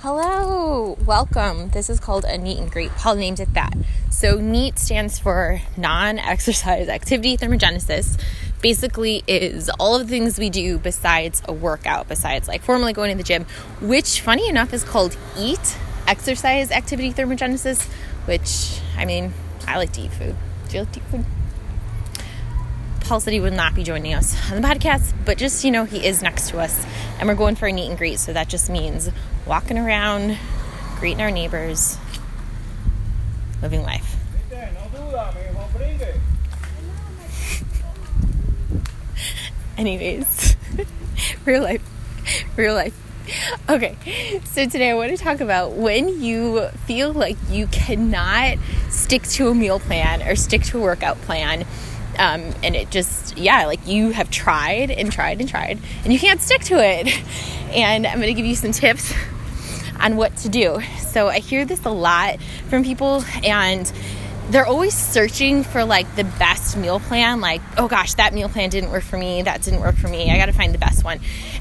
Hello, welcome. This is called a NEAT and greet. Paul named it that. So, NEAT stands for non exercise activity thermogenesis. Basically, is all of the things we do besides a workout, besides like formally going to the gym, which, funny enough, is called EAT, exercise activity thermogenesis, which, I mean, I like to eat food. Do you like to eat food? Paul said he would not be joining us on the podcast, but just, you know, he is next to us and we're going for a NEAT and greet. So that just means walking around, greeting our neighbors, living life. Anyways, real life, real life. Okay, so today I want to talk about when you feel like you cannot stick to a meal plan or stick to a workout plan um, and it just, yeah, like you have tried and tried and tried, and you can't stick to it. And I'm to give you some tips on what to do. So I hear this a lot from people, and they're always searching for like the best meal plan. Like, oh gosh, that meal plan didn't work for me. That didn't work for me. I got to find the best one.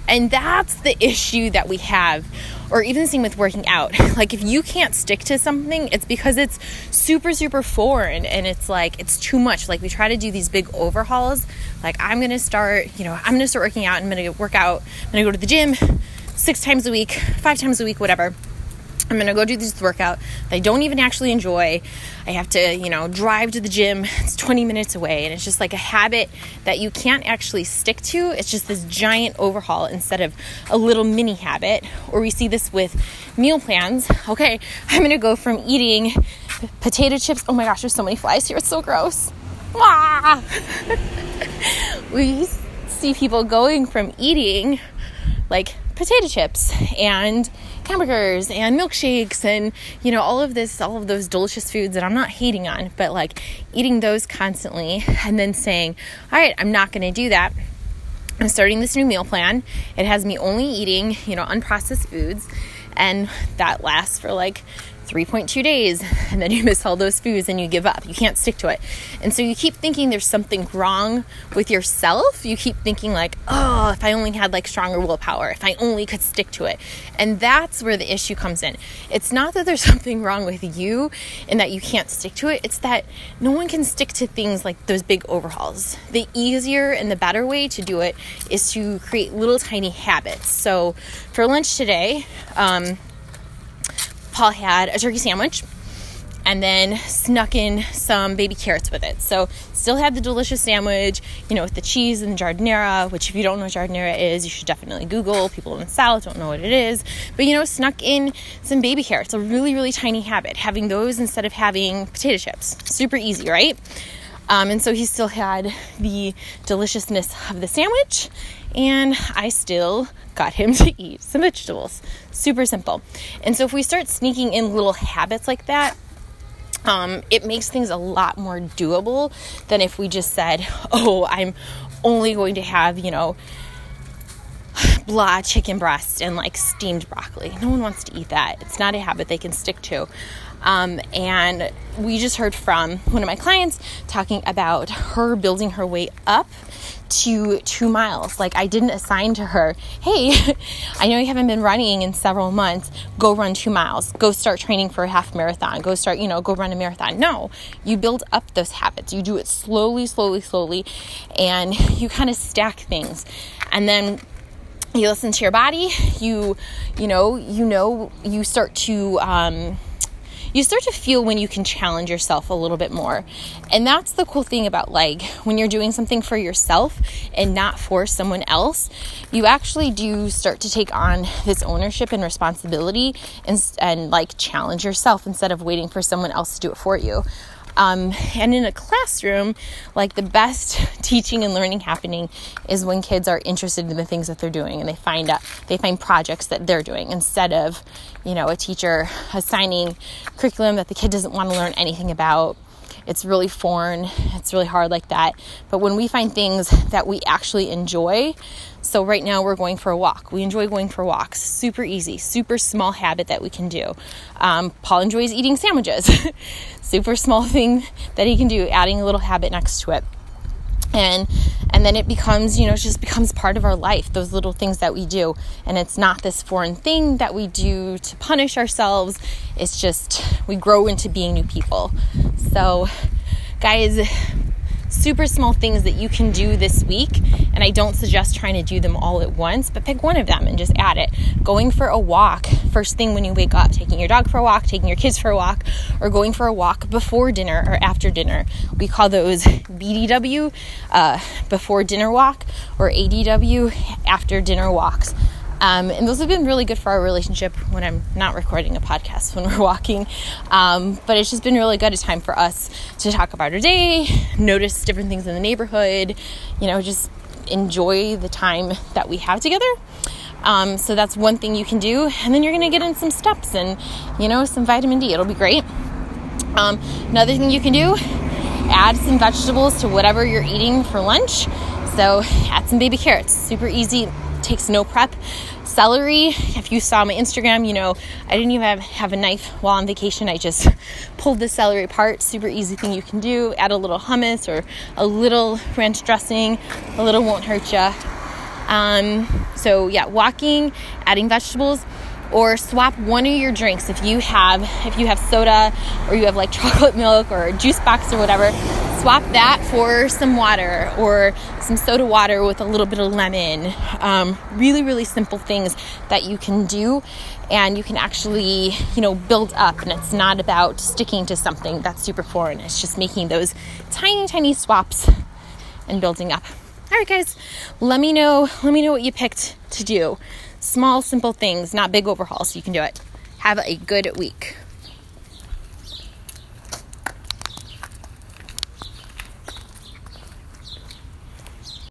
And that's the issue that we have or even the same with working out. Like if you can't stick to something, it's because it's super super foreign and it's like it's too much. Like we try to do these big overhauls. Like I'm to start, you know, I'm to start working out. I'm to work out. I'm to go to the gym 6 times a week, 5 times a week, whatever I'm gonna go do this workout that I don't even actually enjoy. I have to, you know, drive to the gym. It's 20 minutes away, and it's just like a habit that you can't actually stick to. It's just this giant overhaul instead of a little mini habit. Or we see this with meal plans. Okay, I'm gonna go from eating potato chips. Oh my gosh, there's so many flies here. It's so gross. we see people going from eating like potato chips and hamburgers and milkshakes and you know all of this all of those delicious foods that I'm not hating on but like eating those constantly and then saying all right I'm not going to do that. I'm starting this new meal plan. It has me only eating you know unprocessed foods and that lasts for like 3.2 days and then you miss all those foods and you give up. You can't stick to it. And so you keep thinking there's something wrong with yourself. You keep thinking like, "Oh, if I only had like stronger willpower, if I only could stick to it." And that's where the issue comes in. It's not that there's something wrong with you and that you can't stick to it. It's that no one can stick to things like those big overhauls. The easier and the better way to do it is to create little tiny habits. So for lunch today, um, Paul had a turkey sandwich and then snuck in some baby carrots with it. So still had the delicious sandwich, you know, with the cheese and the giardiniera, which if you don't know what giardiniera is, you should definitely Google. People in the South don't know what it is. But, you know, snuck in some baby carrots, a really, really tiny habit, having those instead of having potato chips. Super easy, right? Um, and so he still had the deliciousness of the sandwich, and I still got him to eat some vegetables. Super simple. And so if we start sneaking in little habits like that, um, it makes things a lot more doable than if we just said, oh, I'm only going to have, you know, blah chicken breast and like steamed broccoli. No one wants to eat that. It's not a habit they can stick to. Um, and we just heard from one of my clients talking about her building her way up to two miles. Like, I didn't assign to her, hey, I know you haven't been running in several months. Go run two miles. Go start training for a half marathon. Go start, you know, go run a marathon. No, you build up those habits. You do it slowly, slowly, slowly, and you kind of stack things. And then you listen to your body. You, you know, you know, you start to, um, you start to feel when you can challenge yourself a little bit more. And that's the cool thing about like when you're doing something for yourself and not for someone else, you actually do start to take on this ownership and responsibility and, and like challenge yourself instead of waiting for someone else to do it for you. Um, and in a classroom, like the best teaching and learning happening is when kids are interested in the things that they're doing and they find out they find projects that they're doing instead of, you know, a teacher assigning curriculum that the kid doesn't want to learn anything about it's really foreign, it's really hard like that. But when we find things that we actually enjoy, so right now we're going for a walk. We enjoy going for walks. Super easy, super small habit that we can do. Um, Paul enjoys eating sandwiches. super small thing that he can do, adding a little habit next to it. And and then it becomes you know it just becomes part of our life those little things that we do and it's not this foreign thing that we do to punish ourselves it's just we grow into being new people so guys super small things that you can do this week. And I don't suggest trying to do them all at once, but pick one of them and just add it. Going for a walk first thing when you wake up, taking your dog for a walk, taking your kids for a walk, or going for a walk before dinner or after dinner. We call those BDW, uh, before dinner walk, or ADW, after dinner walks. Um, and those have been really good for our relationship when I'm not recording a podcast when we're walking. Um, but it's just been really good a time for us to talk about our day, notice different things in the neighborhood, you know, just enjoy the time that we have together. Um, so that's one thing you can do. And then you're going to get in some steps and, you know, some vitamin D. It'll be great. Um, another thing you can do add some vegetables to whatever you're eating for lunch. So add some baby carrots. Super easy takes no prep. Celery, if you saw my Instagram, you know, I didn't even have, have a knife while on vacation. I just pulled the celery apart. Super easy thing you can do. Add a little hummus or a little ranch dressing. A little won't hurt you. Um, so, yeah, walking, adding vegetables or swap one of your drinks if you have if you have soda or you have like chocolate milk or a juice box or whatever. Swap that for some water or some soda water with a little bit of lemon. Um, really really simple things that you can do and you can actually you know build up and it's not about sticking to something that's super foreign. It's just making those tiny tiny swaps and building up all right guys let me know let me know what you picked to do Small, simple things, not big overhauls. so You can do it. Have a good week.